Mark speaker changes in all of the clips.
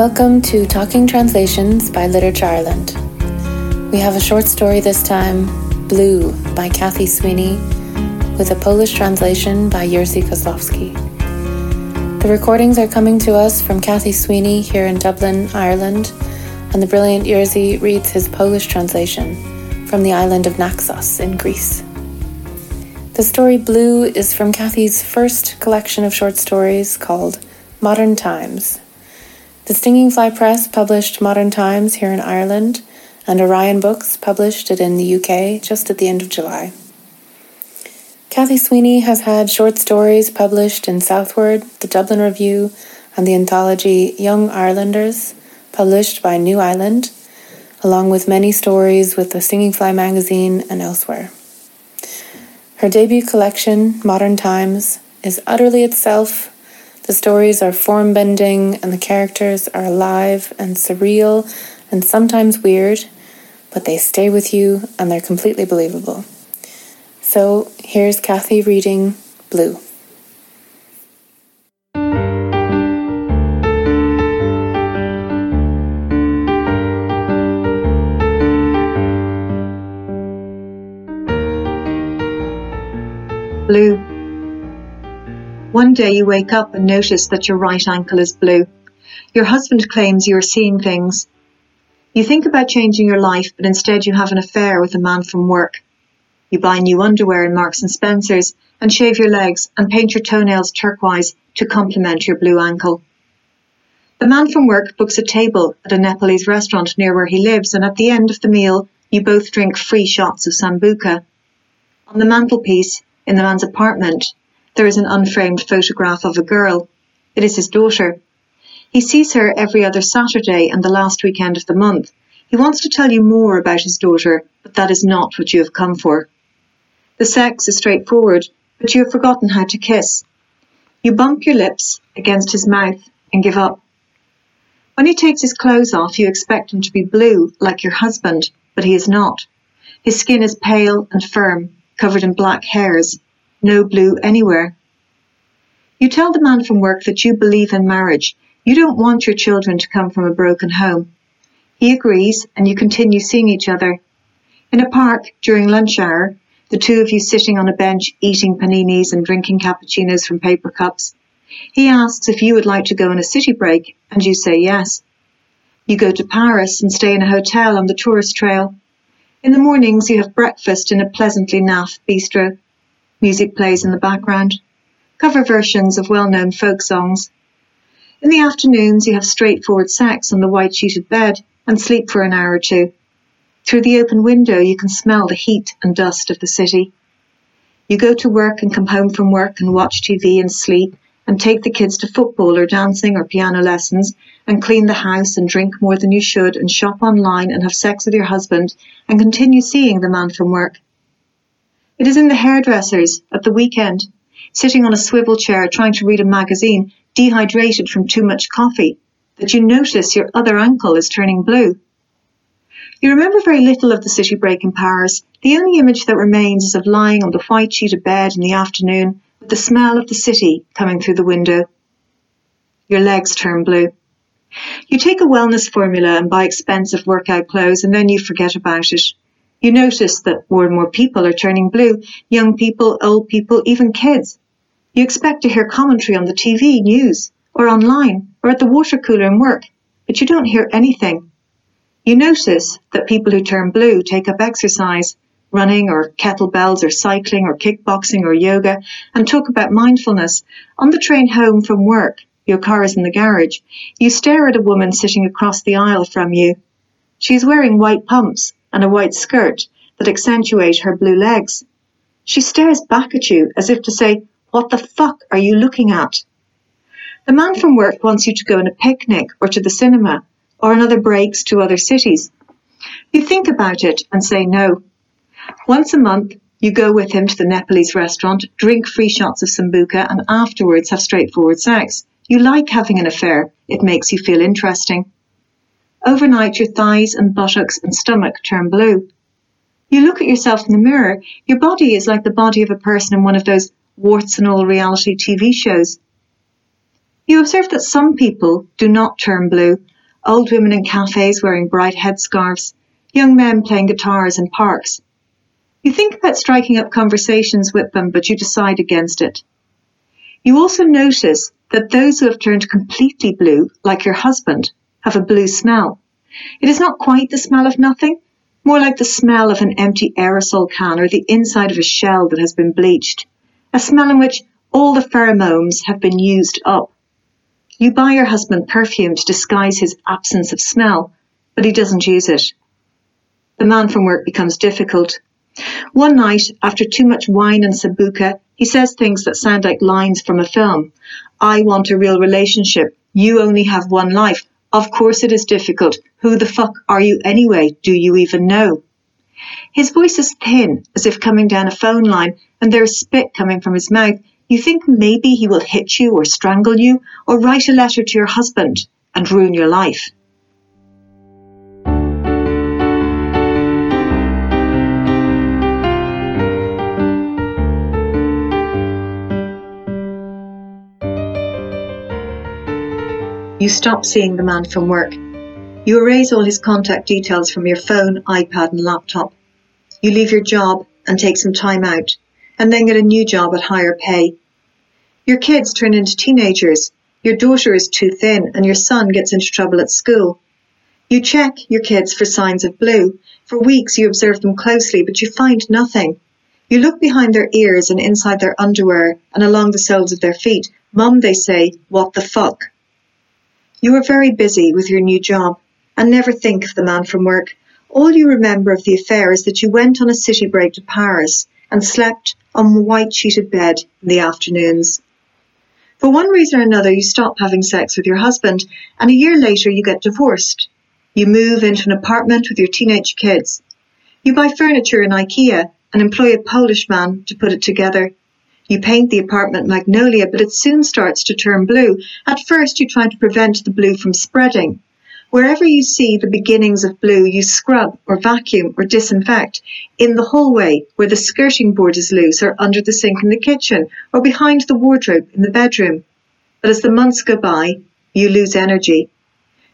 Speaker 1: Welcome to Talking Translations by Literature Ireland. We have a short story this time, Blue by Kathy Sweeney, with a Polish translation by Jerzy Kozlowski. The recordings are coming to us from Kathy Sweeney here in Dublin, Ireland, and the brilliant Jerzy reads his Polish translation from the island of Naxos in Greece. The story Blue is from Kathy's first collection of short stories called Modern Times. The Stinging Fly Press published Modern Times here in Ireland, and Orion Books published it in the UK just at the end of July. Kathy Sweeney has had short stories published in Southward, the Dublin Review, and the anthology Young Irelanders, published by New Island, along with many stories with the Stinging Fly magazine and elsewhere. Her debut collection, Modern Times, is utterly itself. The stories are form bending and the characters are alive and surreal and sometimes weird, but they stay with you and they're completely believable. So here's Kathy reading Blue.
Speaker 2: blue. One day you wake up and notice that your right ankle is blue. Your husband claims you are seeing things. You think about changing your life, but instead you have an affair with a man from work. You buy new underwear in Marks and Spencer's and shave your legs and paint your toenails turquoise to complement your blue ankle. The man from work books a table at a Nepalese restaurant near where he lives, and at the end of the meal, you both drink free shots of sambuca. On the mantelpiece, in the man's apartment, there is an unframed photograph of a girl. It is his daughter. He sees her every other Saturday and the last weekend of the month. He wants to tell you more about his daughter, but that is not what you have come for. The sex is straightforward, but you have forgotten how to kiss. You bump your lips against his mouth and give up. When he takes his clothes off, you expect him to be blue, like your husband, but he is not. His skin is pale and firm, covered in black hairs, no blue anywhere. You tell the man from work that you believe in marriage. You don't want your children to come from a broken home. He agrees, and you continue seeing each other. In a park during lunch hour, the two of you sitting on a bench eating paninis and drinking cappuccinos from paper cups. He asks if you would like to go on a city break, and you say yes. You go to Paris and stay in a hotel on the tourist trail. In the mornings, you have breakfast in a pleasantly naff bistro. Music plays in the background. Cover versions of well-known folk songs. In the afternoons, you have straightforward sex on the white-sheeted bed and sleep for an hour or two. Through the open window, you can smell the heat and dust of the city. You go to work and come home from work and watch TV and sleep and take the kids to football or dancing or piano lessons and clean the house and drink more than you should and shop online and have sex with your husband and continue seeing the man from work. It is in the hairdressers at the weekend, sitting on a swivel chair trying to read a magazine, dehydrated from too much coffee, that you notice your other ankle is turning blue. You remember very little of the city break in Paris. The only image that remains is of lying on the white sheeted bed in the afternoon with the smell of the city coming through the window. Your legs turn blue. You take a wellness formula and buy expensive workout clothes and then you forget about it. You notice that more and more people are turning blue, young people, old people, even kids. You expect to hear commentary on the TV, news, or online, or at the water cooler in work, but you don't hear anything. You notice that people who turn blue take up exercise, running or kettlebells or cycling or kickboxing or yoga and talk about mindfulness. On the train home from work, your car is in the garage. You stare at a woman sitting across the aisle from you. She is wearing white pumps and a white skirt that accentuate her blue legs. She stares back at you as if to say, What the fuck are you looking at? The man from work wants you to go on a picnic or to the cinema or on other breaks to other cities. You think about it and say no. Once a month, you go with him to the Nepalese restaurant, drink free shots of sambuca, and afterwards have straightforward sex. You like having an affair. It makes you feel interesting. Overnight, your thighs and buttocks and stomach turn blue. You look at yourself in the mirror. Your body is like the body of a person in one of those warts and all reality TV shows. You observe that some people do not turn blue. Old women in cafes wearing bright headscarves, young men playing guitars in parks. You think about striking up conversations with them, but you decide against it. You also notice that those who have turned completely blue, like your husband, have a blue smell. It is not quite the smell of nothing, more like the smell of an empty aerosol can or the inside of a shell that has been bleached, a smell in which all the pheromones have been used up. You buy your husband perfume to disguise his absence of smell, but he doesn't use it. The man from work becomes difficult. One night, after too much wine and sambuca, he says things that sound like lines from a film. I want a real relationship. You only have one life. Of course it is difficult. Who the fuck are you anyway? Do you even know? His voice is thin, as if coming down a phone line, and there is spit coming from his mouth, you think maybe he will hit you or strangle you or write a letter to your husband and ruin your life. You stop seeing the man from work. You erase all his contact details from your phone, iPad, and laptop. You leave your job and take some time out, and then get a new job at higher pay your kids turn into teenagers. Your daughter is too thin and your son gets into trouble at school. You check your kids for signs of blue. For weeks you observe them closely, but you find nothing. You look behind their ears and inside their underwear and along the soles of their feet. Mum, they say, what the fuck? You are very busy with your new job and never think of the man from work. All you remember of the affair is that you went on a city break to Paris and slept on a white sheeted bed in the afternoons. For one reason or another, you stop having sex with your husband, and a year later, you get divorced. You move into an apartment with your teenage kids. You buy furniture in IKEA and employ a Polish man to put it together. You paint the apartment magnolia, but it soon starts to turn blue. At first, you try to prevent the blue from spreading. Wherever you see the beginnings of blue, you scrub or vacuum or disinfect. In the hallway, where the skirting board is loose, or under the sink in the kitchen, or behind the wardrobe in the bedroom. But as the months go by, you lose energy.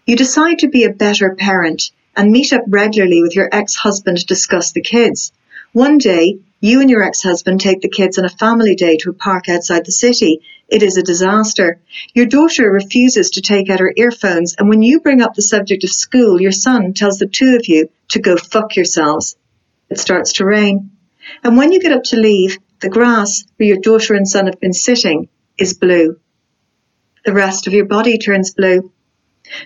Speaker 2: You decide to be a better parent and meet up regularly with your ex-husband to discuss the kids. One day, you and your ex-husband take the kids on a family day to a park outside the city it is a disaster. Your daughter refuses to take out her earphones, and when you bring up the subject of school, your son tells the two of you to go fuck yourselves. It starts to rain. And when you get up to leave, the grass where your daughter and son have been sitting is blue. The rest of your body turns blue.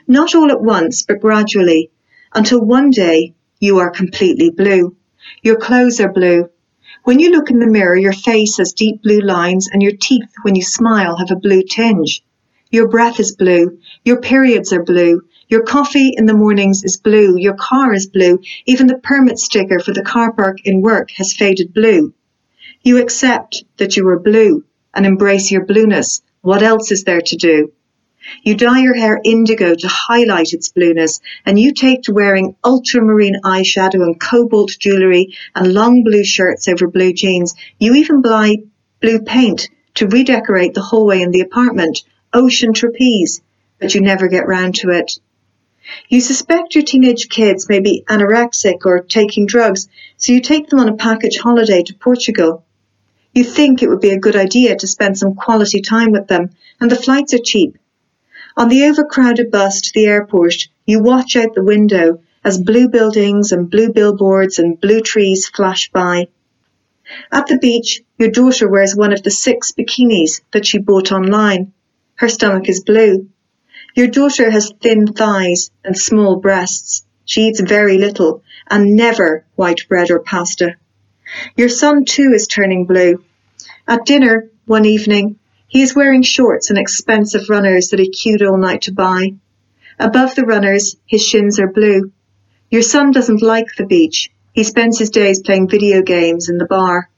Speaker 2: Not all at once, but gradually, until one day you are completely blue. Your clothes are blue, when you look in the mirror, your face has deep blue lines and your teeth, when you smile, have a blue tinge. Your breath is blue. Your periods are blue. Your coffee in the mornings is blue. Your car is blue. Even the permit sticker for the car park in work has faded blue. You accept that you are blue and embrace your blueness. What else is there to do? You dye your hair indigo to highlight its blueness, and you take to wearing ultramarine eyeshadow and cobalt jewellery and long blue shirts over blue jeans. You even buy blue paint to redecorate the hallway in the apartment, ocean trapeze, but you never get round to it. You suspect your teenage kids may be anorexic or taking drugs, so you take them on a package holiday to Portugal. You think it would be a good idea to spend some quality time with them, and the flights are cheap, on the overcrowded bus to the airport, you watch out the window as blue buildings and blue billboards and blue trees flash by. At the beach, your daughter wears one of the six bikinis that she bought online. Her stomach is blue. Your daughter has thin thighs and small breasts. She eats very little and never white bread or pasta. Your son too is turning blue. At dinner one evening, he is wearing shorts and expensive runners that he queued all night to buy. Above the runners, his shins are blue. Your son doesn't like the beach. He spends his days playing video games in the bar.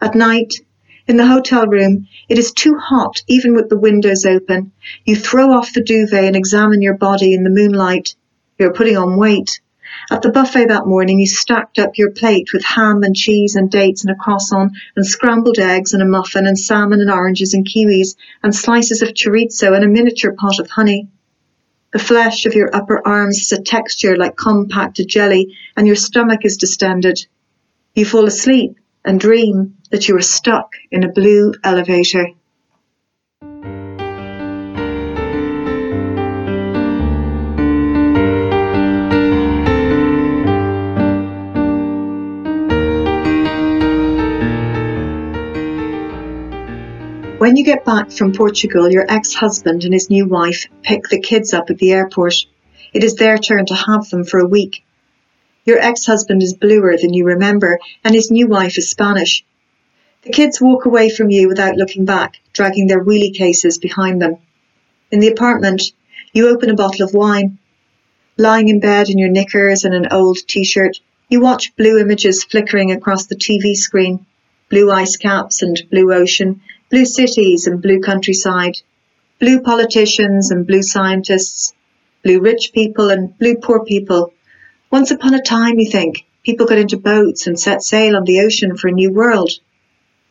Speaker 2: At night, in the hotel room, it is too hot even with the windows open. You throw off the duvet and examine your body in the moonlight. You are putting on weight. At the buffet that morning, you stacked up your plate with ham and cheese and dates and a croissant and scrambled eggs and a muffin and salmon and oranges and kiwis and slices of chorizo and a miniature pot of honey. The flesh of your upper arms has a texture like compacted jelly and your stomach is distended. You fall asleep and dream that you are stuck in a blue elevator. When you get back from Portugal, your ex-husband and his new wife pick the kids up at the airport. It is their turn to have them for a week. Your ex-husband is bluer than you remember, and his new wife is Spanish. The kids walk away from you without looking back, dragging their wheelie cases behind them. In the apartment, you open a bottle of wine. Lying in bed in your knickers and an old t-shirt, you watch blue images flickering across the TV screen. Blue ice caps and blue ocean, blue cities and blue countryside, blue politicians and blue scientists, blue rich people and blue poor people. Once upon a time, you think, people got into boats and set sail on the ocean for a new world.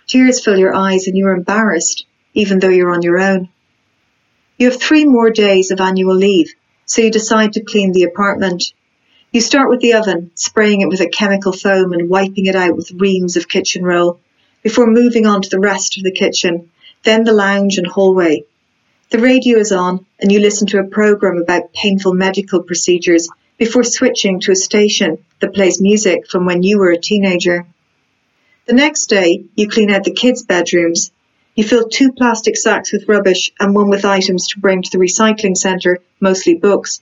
Speaker 2: Tears fill your eyes and you're embarrassed, even though you're on your own. You have three more days of annual leave, so you decide to clean the apartment. You start with the oven, spraying it with a chemical foam and wiping it out with reams of kitchen roll before moving on to the rest of the kitchen, then the lounge and hallway. The radio is on and you listen to a program about painful medical procedures before switching to a station that plays music from when you were a teenager. The next day, you clean out the kids' bedrooms. You fill two plastic sacks with rubbish and one with items to bring to the recycling centre, mostly books.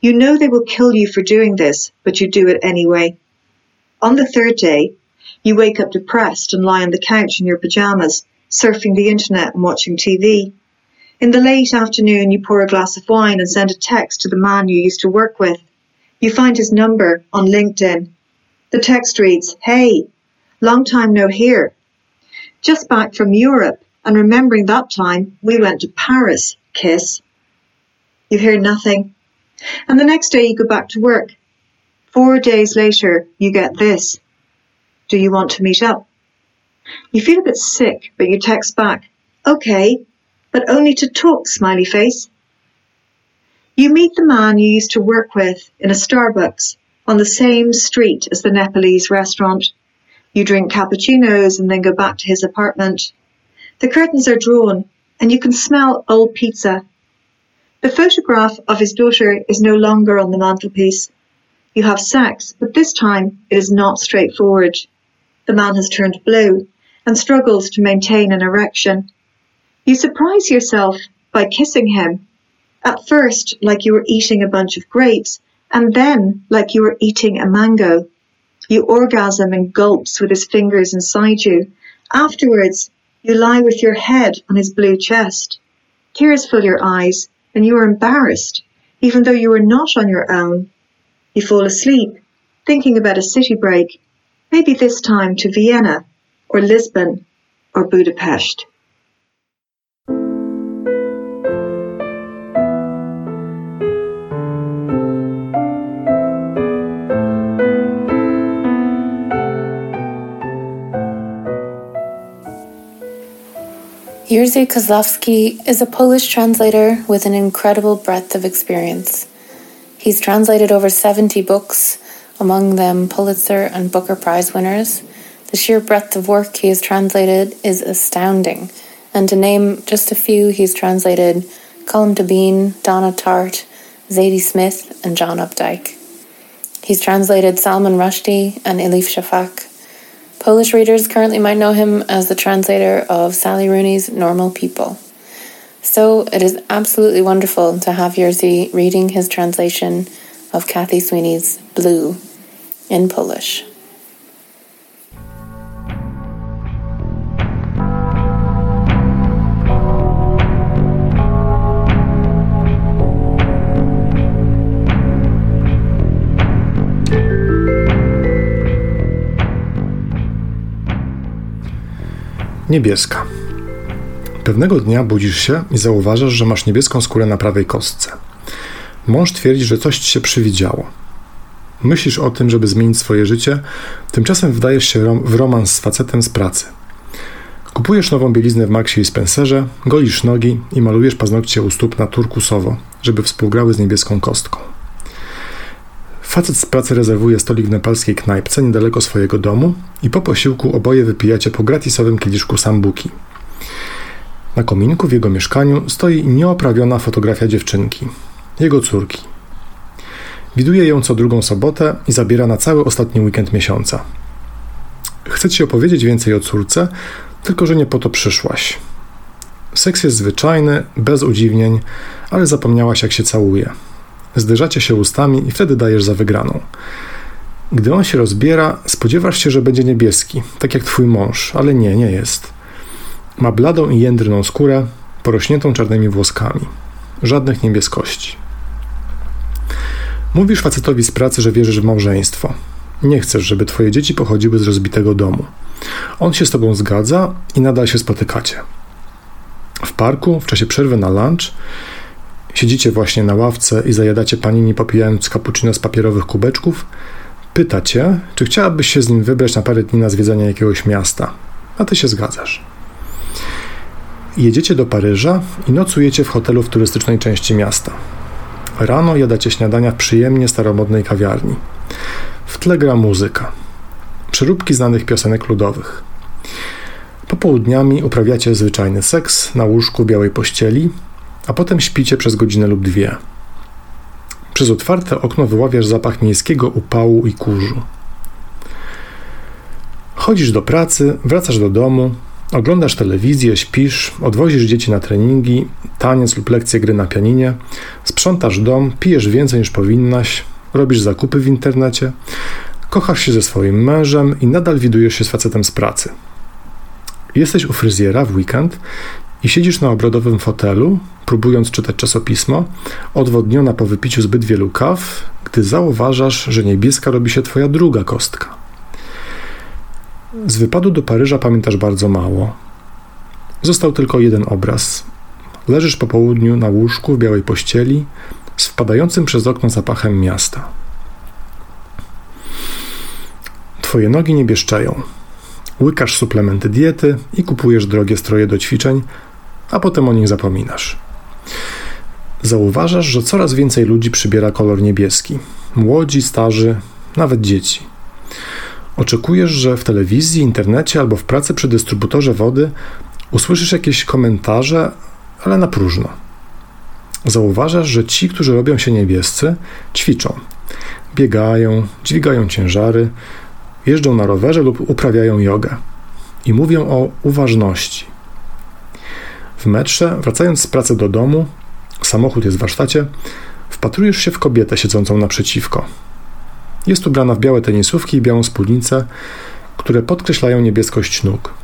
Speaker 2: You know they will kill you for doing this, but you do it anyway. On the third day, you wake up depressed and lie on the couch in your pajamas, surfing the internet and watching TV. In the late afternoon, you pour a glass of wine and send a text to the man you used to work with. You find his number on LinkedIn. The text reads, Hey, long time no hear. Just back from Europe and remembering that time we went to Paris, kiss. You hear nothing. And the next day you go back to work. Four days later, you get this. Do you want to meet up? You feel a bit sick, but you text back, okay, but only to talk, smiley face. You meet the man you used to work with in a Starbucks on the same street as the Nepalese restaurant. You drink cappuccinos and then go back to his apartment. The curtains are drawn and you can smell old pizza. The photograph of his daughter is no longer on the mantelpiece. You have sex, but this time it is not straightforward. The man has turned blue and struggles to maintain an erection. You surprise yourself by kissing him. At first, like you were eating a bunch of grapes, and then like you were eating a mango. You orgasm in gulps with his fingers inside you. Afterwards, you lie with your head on his blue chest. Tears fill your eyes, and you are embarrassed, even though you are not on your own. You fall asleep, thinking about a city break maybe this time to Vienna or Lisbon or Budapest.
Speaker 1: Jerzy Kozlowski is a Polish translator with an incredible breadth of experience. He's translated over 70 books, among them Pulitzer and Booker Prize winners. The sheer breadth of work he has translated is astounding, and to name just a few, he's translated Colm Tóibín, Donna Tartt, Zadie Smith, and John Updike. He's translated Salman Rushdie and Elif Shafak. Polish readers currently might know him as the translator of Sally Rooney's Normal People. So it is absolutely wonderful to have Jerzy reading his translation of Kathy Sweeney's Blue in Polish.
Speaker 3: Niebieska. Pewnego dnia budzisz się i zauważasz, że masz niebieską skórę na prawej kostce. Mąż twierdzi, że coś ci się przywidziało. Myślisz o tym, żeby zmienić swoje życie, tymczasem wdajesz się w romans z facetem z pracy. Kupujesz nową bieliznę w Maxie i Spencerze, golisz nogi i malujesz paznokcie u stóp na turkusowo, żeby współgrały z niebieską kostką. Facet z pracy rezerwuje stolik w nepalskiej knajpce niedaleko swojego domu i po posiłku oboje wypijacie po gratisowym kieliszku sambuki. Na kominku w jego mieszkaniu stoi nieoprawiona fotografia dziewczynki, jego córki. Widuje ją co drugą sobotę i zabiera na cały ostatni weekend miesiąca. Chcę ci opowiedzieć więcej o córce, tylko że nie po to przyszłaś. Seks jest zwyczajny, bez udziwnień, ale zapomniałaś jak się całuje. Zderzacie się ustami i wtedy dajesz za wygraną. Gdy on się rozbiera, spodziewasz się, że będzie niebieski, tak jak twój mąż, ale nie, nie jest. Ma bladą i jędrną skórę, porośniętą czarnymi włoskami. Żadnych niebieskości. Mówisz facetowi z pracy, że wierzysz w małżeństwo. Nie chcesz, żeby twoje dzieci pochodziły z rozbitego domu. On się z tobą zgadza i nadal się spotykacie. W parku, w czasie przerwy na lunch, siedzicie właśnie na ławce i zajadacie panini popijając cappuccino z papierowych kubeczków, pytacie, czy chciałabyś się z nim wybrać na parę dni na zwiedzanie jakiegoś miasta, a ty się zgadzasz. Jedziecie do Paryża i nocujecie w hotelu w turystycznej części miasta. Rano jadacie śniadania w przyjemnie staromodnej kawiarni. W tle gra muzyka. Przeróbki znanych piosenek ludowych. Popołudniami uprawiacie zwyczajny seks na łóżku białej pościeli, a potem śpicie przez godzinę lub dwie. Przez otwarte okno wyławiasz zapach miejskiego upału i kurzu. Chodzisz do pracy, wracasz do domu, oglądasz telewizję, śpisz, odwozisz dzieci na treningi, taniec lub lekcje gry na pianinie, sprzątasz dom, pijesz więcej niż powinnaś, robisz zakupy w internecie, kochasz się ze swoim mężem i nadal widujesz się z facetem z pracy. Jesteś u fryzjera w weekend i siedzisz na obrodowym fotelu, próbując czytać czasopismo, odwodniona po wypiciu zbyt wielu kaw, gdy zauważasz, że niebieska robi się twoja druga kostka. Z wypadu do Paryża pamiętasz bardzo mało. Został tylko jeden obraz. Leżysz po południu na łóżku w białej pościeli z wpadającym przez okno zapachem miasta. Twoje nogi nie bieszczeją. Łykasz suplementy diety i kupujesz drogie stroje do ćwiczeń, a potem o nich zapominasz. Zauważasz, że coraz więcej ludzi przybiera kolor niebieski. Młodzi, starzy, nawet dzieci. Oczekujesz, że w telewizji, internecie albo w pracy przy dystrybutorze wody usłyszysz jakieś komentarze, ale na próżno. Zauważasz, że ci, którzy robią się niebiescy, ćwiczą. Biegają, dźwigają ciężary, jeżdżą na rowerze lub uprawiają jogę. I mówią o uważności. W metrze, wracając z pracy do domu, samochód jest w warsztacie, wpatrujesz się w kobietę siedzącą naprzeciwko. Jest ubrana w białe tenisówki i białą spódnicę, które podkreślają niebieskość nóg.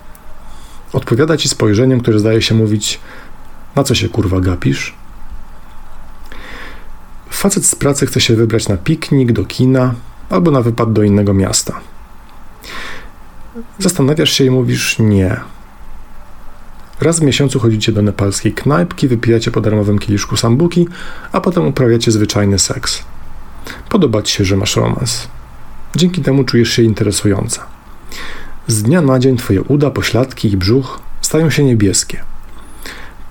Speaker 3: Odpowiada ci spojrzeniem, które zdaje się mówić: Na co się kurwa gapisz? Facet z pracy chce się wybrać na piknik, do kina albo na wypad do innego miasta. Zastanawiasz się i mówisz: Nie. Raz w miesiącu chodzicie do nepalskiej knajpki, wypijacie po darmowym kieliszku sambuki, a potem uprawiacie zwyczajny seks. Podoba ci się, że masz romans. Dzięki temu czujesz się interesująca. Z dnia na dzień twoje uda, pośladki i brzuch stają się niebieskie.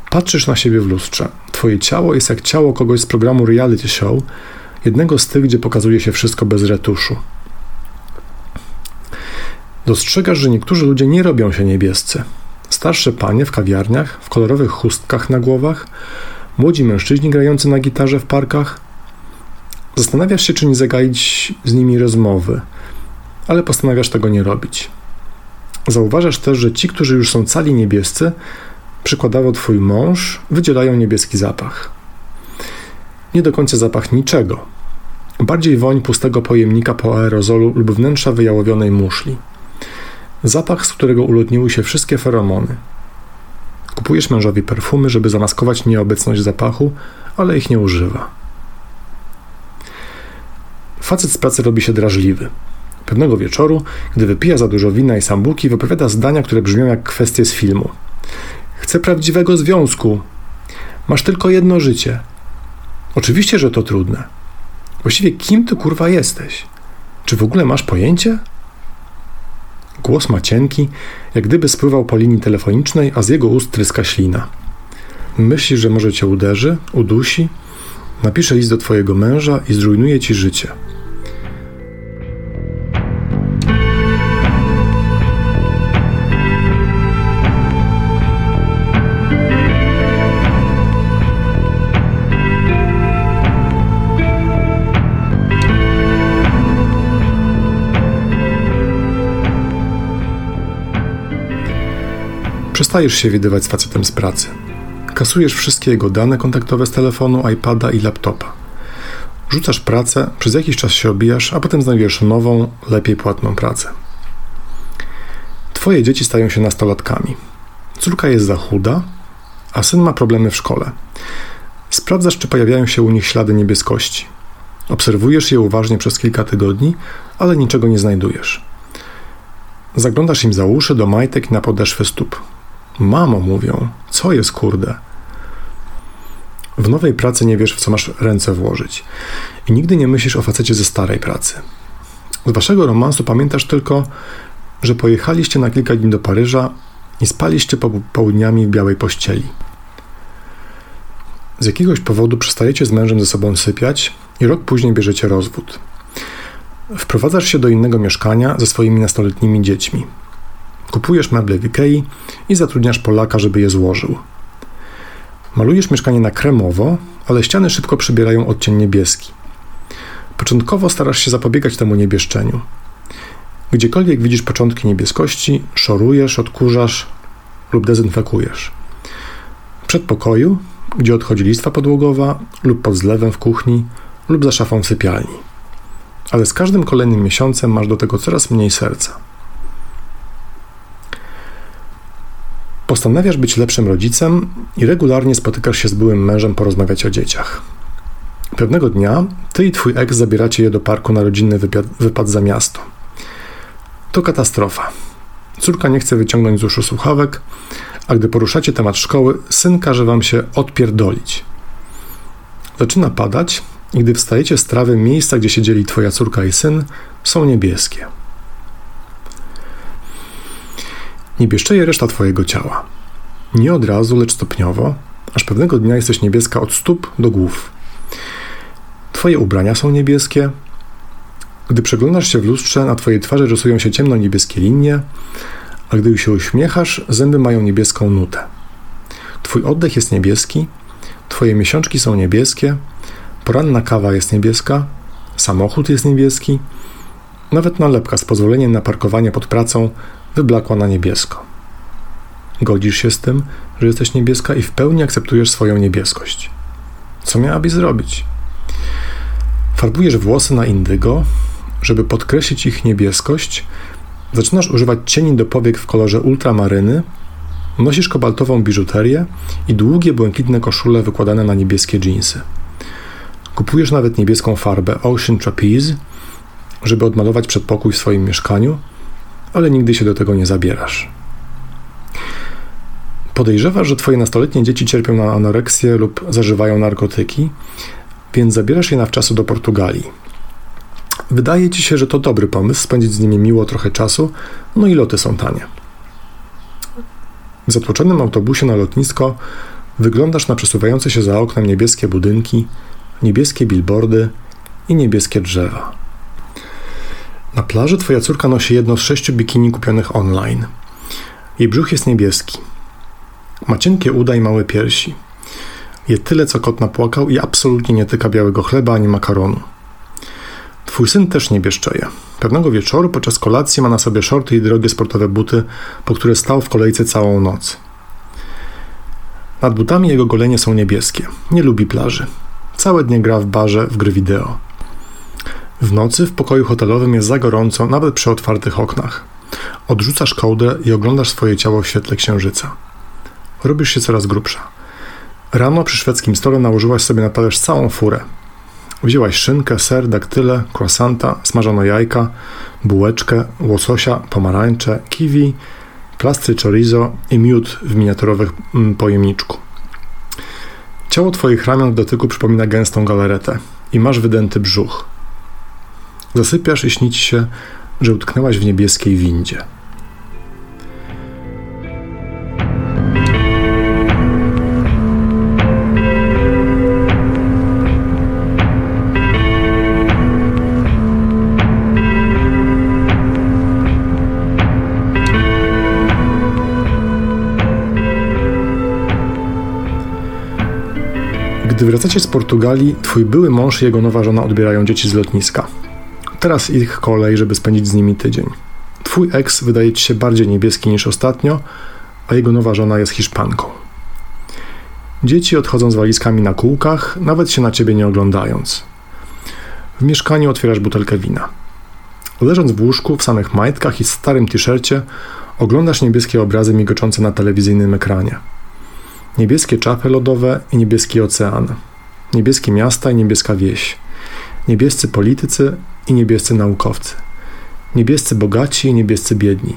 Speaker 3: Patrzysz na siebie w lustrze. Twoje ciało jest jak ciało kogoś z programu reality show, jednego z tych, gdzie pokazuje się wszystko bez retuszu. Dostrzegasz, że niektórzy ludzie nie robią się niebiescy. Starsze panie w kawiarniach, w kolorowych chustkach na głowach, młodzi mężczyźni grający na gitarze w parkach, Zastanawiasz się, czy nie zagaić z nimi rozmowy, ale postanawiasz tego nie robić. Zauważasz też, że ci, którzy już są cali niebiescy, przykładowo twój mąż, wydzielają niebieski zapach. Nie do końca zapach niczego. Bardziej woń pustego pojemnika po aerozolu lub wnętrza wyjałowionej muszli. Zapach, z którego ulotniły się wszystkie feromony. Kupujesz mężowi perfumy, żeby zamaskować nieobecność zapachu, ale ich nie używa. Facet z pracy robi się drażliwy. Pewnego wieczoru, gdy wypija za dużo wina i sambuki, wypowiada zdania, które brzmią jak kwestie z filmu. Chcę prawdziwego związku. Masz tylko jedno życie. Oczywiście, że to trudne. Właściwie kim ty kurwa jesteś? Czy w ogóle masz pojęcie? Głos ma cienki, jak gdyby spływał po linii telefonicznej, a z jego ust tryska ślina. Myślisz, że może cię uderzy, udusi, napisze list do twojego męża i zrujnuje ci życie. Przestajesz się widywać z facetem z pracy. Kasujesz wszystkie jego dane kontaktowe z telefonu, iPada i laptopa. Rzucasz pracę, przez jakiś czas się obijasz, a potem znajdujesz nową, lepiej płatną pracę. Twoje dzieci stają się nastolatkami. Córka jest za chuda, a syn ma problemy w szkole. Sprawdzasz, czy pojawiają się u nich ślady niebieskości. Obserwujesz je uważnie przez kilka tygodni, ale niczego nie znajdujesz. Zaglądasz im za uszy do majtek na podeszwy stóp. Mamo, mówią, co jest kurde? W nowej pracy nie wiesz, w co masz ręce włożyć. I nigdy nie myślisz o facecie ze starej pracy. Z waszego romansu pamiętasz tylko, że pojechaliście na kilka dni do Paryża i spaliście po południami w białej pościeli. Z jakiegoś powodu przestajecie z mężem ze sobą sypiać i rok później bierzecie rozwód. Wprowadzasz się do innego mieszkania ze swoimi nastoletnimi dziećmi. Kupujesz meble w Ikei i zatrudniasz Polaka, żeby je złożył. Malujesz mieszkanie na kremowo, ale ściany szybko przybierają odcień niebieski. Początkowo starasz się zapobiegać temu niebieszczeniu. Gdziekolwiek widzisz początki niebieskości, szorujesz, odkurzasz lub dezynfekujesz. W przedpokoju, gdzie odchodzi listwa podłogowa, lub pod zlewem w kuchni, lub za szafą sypialni. Ale z każdym kolejnym miesiącem masz do tego coraz mniej serca. Postanawiasz być lepszym rodzicem i regularnie spotykasz się z byłym mężem porozmawiać o dzieciach. Pewnego dnia ty i twój eks zabieracie je do parku na rodzinny wypad za miasto. To katastrofa. Córka nie chce wyciągnąć z uszu słuchawek, a gdy poruszacie temat szkoły, syn każe wam się odpierdolić. Zaczyna padać i gdy wstajecie z trawy, miejsca, gdzie siedzieli twoja córka i syn, są niebieskie. Nie bieszczeje reszta Twojego ciała. Nie od razu, lecz stopniowo, aż pewnego dnia jesteś niebieska od stóp do głów. Twoje ubrania są niebieskie. Gdy przeglądasz się w lustrze, na Twojej twarzy rysują się ciemno-niebieskie linie, a gdy się uśmiechasz, zęby mają niebieską nutę. Twój oddech jest niebieski, Twoje miesiączki są niebieskie, poranna kawa jest niebieska, samochód jest niebieski, nawet nalepka z pozwoleniem na parkowanie pod pracą wyblakła na niebiesko. Godzisz się z tym, że jesteś niebieska i w pełni akceptujesz swoją niebieskość. Co miałabyś zrobić? Farbujesz włosy na indygo, żeby podkreślić ich niebieskość. Zaczynasz używać cieni do powiek w kolorze ultramaryny, nosisz kobaltową biżuterię i długie błękitne koszule wykładane na niebieskie dżinsy. Kupujesz nawet niebieską farbę Ocean Trapeze, żeby odmalować przedpokój w swoim mieszkaniu – ale nigdy się do tego nie zabierasz. Podejrzewasz, że twoje nastoletnie dzieci cierpią na anoreksję lub zażywają narkotyki, więc zabierasz je na wczasu do Portugalii. Wydaje ci się, że to dobry pomysł spędzić z nimi miło trochę czasu, no i loty są tanie. W zatłoczonym autobusie na lotnisko wyglądasz na przesuwające się za oknem niebieskie budynki, niebieskie billboardy i niebieskie drzewa. Na plaży twoja córka nosi jedno z sześciu bikini kupionych online. Jej brzuch jest niebieski. Ma cienkie uda i małe piersi. Je tyle, co kot napłakał i absolutnie nie tyka białego chleba ani makaronu. Twój syn też nie bieszczeje. Pewnego wieczoru podczas kolacji ma na sobie shorty i drogie sportowe buty, po które stał w kolejce całą noc. Nad butami jego golenie są niebieskie. Nie lubi plaży. Całe dnie gra w barze w gry wideo. W nocy w pokoju hotelowym jest za gorąco, nawet przy otwartych oknach. Odrzucasz kołdrę i oglądasz swoje ciało w świetle księżyca. Robisz się coraz grubsza. Rano przy szwedzkim stole nałożyłaś sobie na talerz całą furę. Wzięłaś szynkę, ser, daktyle, croissanta, smażono jajka, bułeczkę, łososia, pomarańcze, kiwi, plastry chorizo i miód w miniaturowym mm, pojemniczku. Ciało twoich ramion w dotyku przypomina gęstą galaretę i masz wydęty brzuch. Zasypiasz i śni ci się, że utknęłaś w niebieskiej windzie. Gdy wracacie z Portugalii, twój były mąż i jego nowa żona odbierają dzieci z lotniska. Teraz ich kolej, żeby spędzić z nimi tydzień. Twój eks wydaje ci się bardziej niebieski niż ostatnio, a jego nowa żona jest Hiszpanką. Dzieci odchodzą z walizkami na kółkach, nawet się na ciebie nie oglądając. W mieszkaniu otwierasz butelkę wina. Leżąc w łóżku w samych majtkach i starym t-shircie, oglądasz niebieskie obrazy migoczące na telewizyjnym ekranie. Niebieskie czapy lodowe i niebieski ocean. Niebieskie miasta i niebieska wieś. Niebiescy politycy i niebiescy naukowcy. Niebiescy bogaci i niebiescy biedni.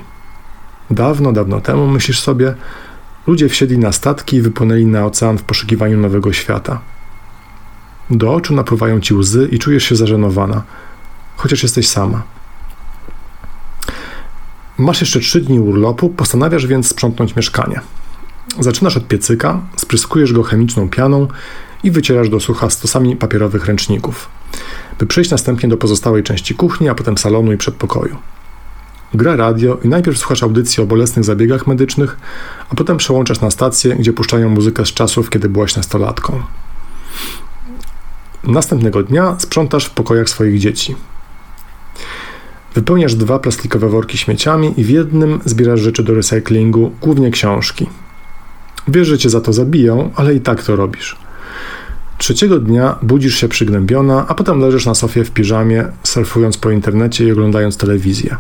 Speaker 3: Dawno, dawno temu, myślisz sobie, ludzie wsiedli na statki i wypłynęli na ocean w poszukiwaniu nowego świata. Do oczu napływają ci łzy i czujesz się zażenowana, chociaż jesteś sama. Masz jeszcze trzy dni urlopu, postanawiasz więc sprzątnąć mieszkanie. Zaczynasz od piecyka, spryskujesz go chemiczną pianą i wycierasz do sucha stosami papierowych ręczników, by przejść następnie do pozostałej części kuchni, a potem salonu i przedpokoju. Gra radio i najpierw słuchasz audycji o bolesnych zabiegach medycznych, a potem przełączasz na stację, gdzie puszczają muzykę z czasów, kiedy byłaś nastolatką. Następnego dnia sprzątasz w pokojach swoich dzieci. Wypełniasz dwa plastikowe worki śmieciami i w jednym zbierasz rzeczy do recyklingu, głównie książki. Wiesz, że cię za to zabiją, ale i tak to robisz. Trzeciego dnia budzisz się przygnębiona, a potem leżysz na sofie w piżamie, surfując po internecie i oglądając telewizję.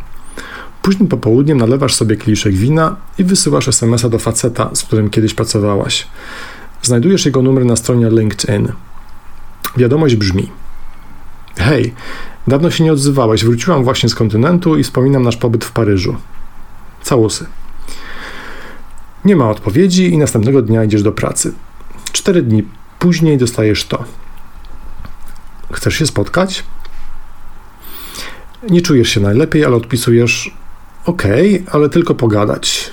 Speaker 3: Późnym popołudniem nalewasz sobie kieliszek wina i wysyłasz SMS-a do faceta, z którym kiedyś pracowałaś. Znajdujesz jego numer na stronie LinkedIn. Wiadomość brzmi: Hej, dawno się nie odzywałeś, wróciłam właśnie z kontynentu i wspominam nasz pobyt w Paryżu. Całusy. Nie ma odpowiedzi i następnego dnia idziesz do pracy. Cztery dni później dostajesz to. Chcesz się spotkać? Nie czujesz się najlepiej, ale odpisujesz OK, ale tylko pogadać.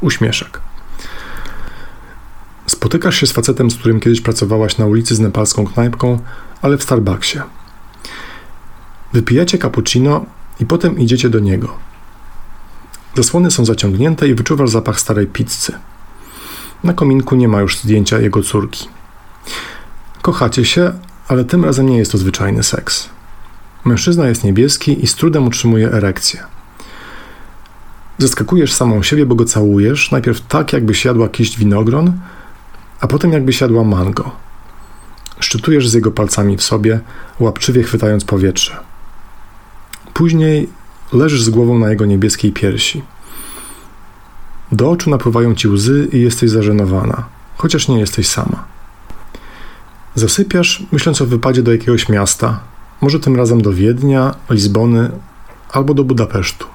Speaker 3: Uśmieszek. Spotykasz się z facetem, z którym kiedyś pracowałaś na ulicy z nepalską knajpką, ale w Starbucksie. Wypijacie cappuccino i potem idziecie do niego. Zasłony są zaciągnięte i wyczuwasz zapach starej pizzy. Na kominku nie ma już zdjęcia jego córki. Kochacie się, ale tym razem nie jest to zwyczajny seks. Mężczyzna jest niebieski i z trudem utrzymuje erekcję. Zaskakujesz samą siebie, bo go całujesz, najpierw tak, jakbyś jadła kiść winogron, a potem jakbyś jadła mango. Szczytujesz z jego palcami w sobie, łapczywie chwytając powietrze. Później leżysz z głową na jego niebieskiej piersi. Do oczu napływają ci łzy i jesteś zażenowana, chociaż nie jesteś sama. Zasypiasz, myśląc o wypadzie do jakiegoś miasta, może tym razem do Wiednia, Lizbony albo do Budapesztu.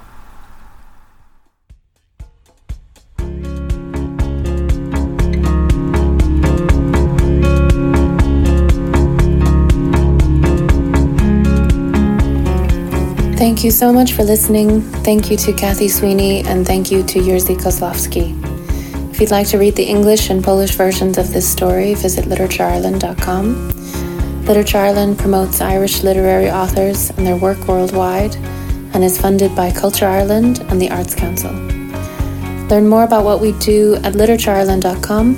Speaker 1: Thank you so much for listening. Thank you to Kathy Sweeney and thank you to Jerzy Kozlowski. If you'd like to read the English and Polish versions of this story, visit literatureireland.com. Literature Ireland promotes Irish literary authors and their work worldwide and is funded by Culture Ireland and the Arts Council. Learn more about what we do at literatureireland.com.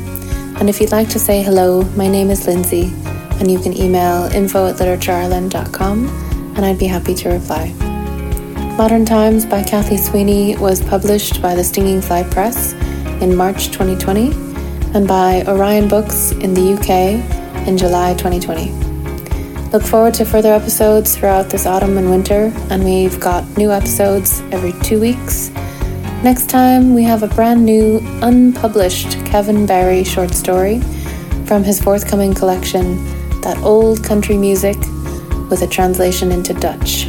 Speaker 1: And if you'd like to say hello, my name is Lindsay, and you can email info at literatureireland.com and I'd be happy to reply. Modern Times by Kathy Sweeney was published by the Stinging Fly Press in March 2020 and by Orion Books in the UK in July 2020. Look forward to further episodes throughout this autumn and winter, and we've got new episodes every two weeks. Next time, we have a brand new, unpublished Kevin Barry short story from his forthcoming collection, That Old Country Music, with a translation into Dutch.